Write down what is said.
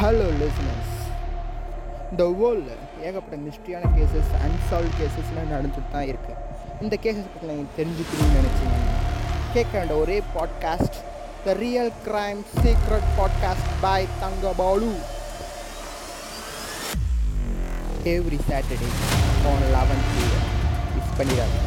Hello listeners இந்த வேர்ல்டில் ஏகப்பட்ட மிஸ்ட்ரியான கேசஸ் அன்சால்வ் கேசஸ்லாம் நடந்துட்டு தான் இருக்குது இந்த கேசஸ் பற்றி நீங்கள் தெரிஞ்சுக்கணும்னு நினச்சிங்க கேட்க வேண்டிய ஒரே podcast the real crime secret podcast by Thangabalu every Saturday on eleven miss பண்ணிடாதீங்க.